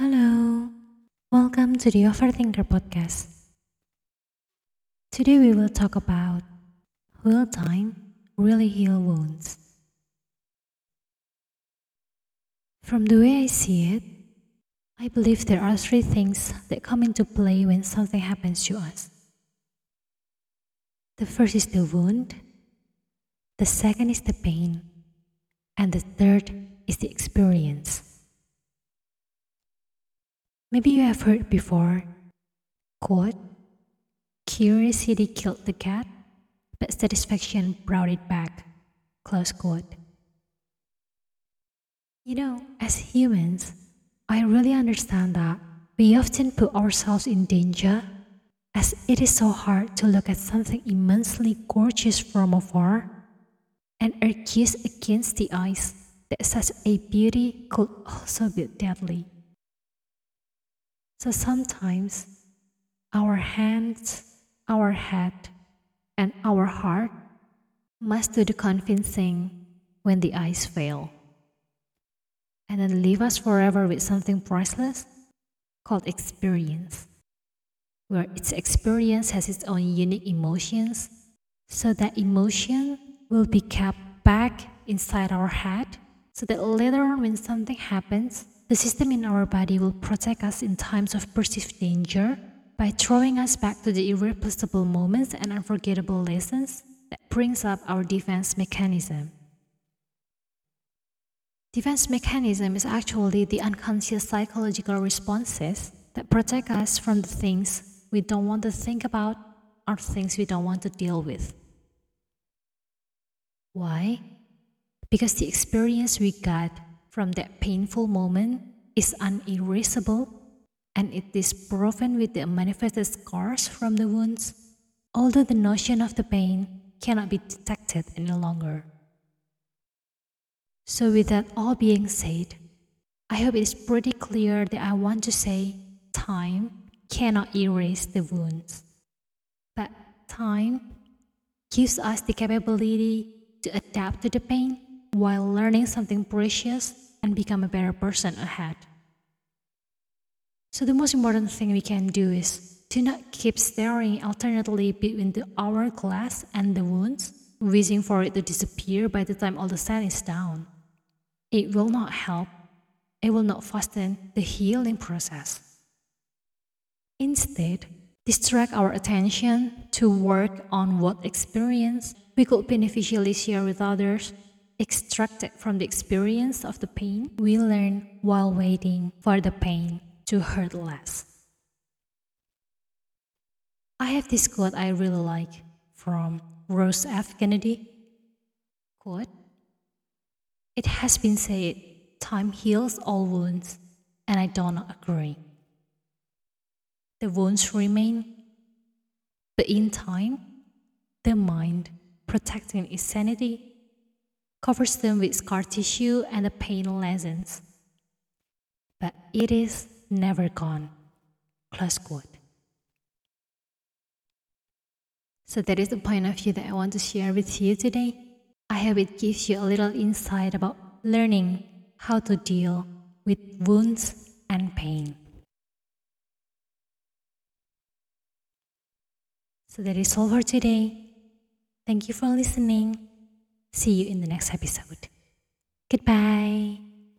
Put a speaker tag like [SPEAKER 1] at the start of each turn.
[SPEAKER 1] Hello, welcome to the Overthinker podcast. Today we will talk about will time really heal wounds? From the way I see it, I believe there are three things that come into play when something happens to us. The first is the wound, the second is the pain, and the third is the experience. Maybe you have heard before, quote, curiosity killed the cat, but satisfaction brought it back, close quote. You know, as humans, I really understand that we often put ourselves in danger as it is so hard to look at something immensely gorgeous from afar and urges against the eyes that such a beauty could also be deadly. So sometimes our hands, our head, and our heart must do the convincing when the eyes fail. And then leave us forever with something priceless called experience, where its experience has its own unique emotions, so that emotion will be kept back inside our head, so that later on when something happens, the system in our body will protect us in times of perceived danger by throwing us back to the irreplaceable moments and unforgettable lessons that brings up our defense mechanism. Defense mechanism is actually the unconscious psychological responses that protect us from the things we don't want to think about or things we don't want to deal with. Why? Because the experience we got from that painful moment is unerasable and it is proven with the manifested scars from the wounds, although the notion of the pain cannot be detected any longer. So, with that all being said, I hope it is pretty clear that I want to say time cannot erase the wounds, but time gives us the capability to adapt to the pain while learning something precious and become a better person ahead. So, the most important thing we can do is to not keep staring alternately between the hourglass and the wounds, wishing for it to disappear by the time all the sun is down. It will not help, it will not fasten the healing process. Instead, distract our attention to work on what experience we could beneficially share with others extracted from the experience of the pain we learn while waiting for the pain to hurt less. I have this quote I really like from Rose F. Kennedy. Quote It has been said, time heals all wounds, and I do not agree. The wounds remain, but in time, the mind, protecting its sanity, covers them with scar tissue and the pain lessens. But it is never gone. Close quote. So that is the point of view that I want to share with you today. I hope it gives you a little insight about learning how to deal with wounds and pain. So that is all for today. Thank you for listening. See you in the next episode. Goodbye.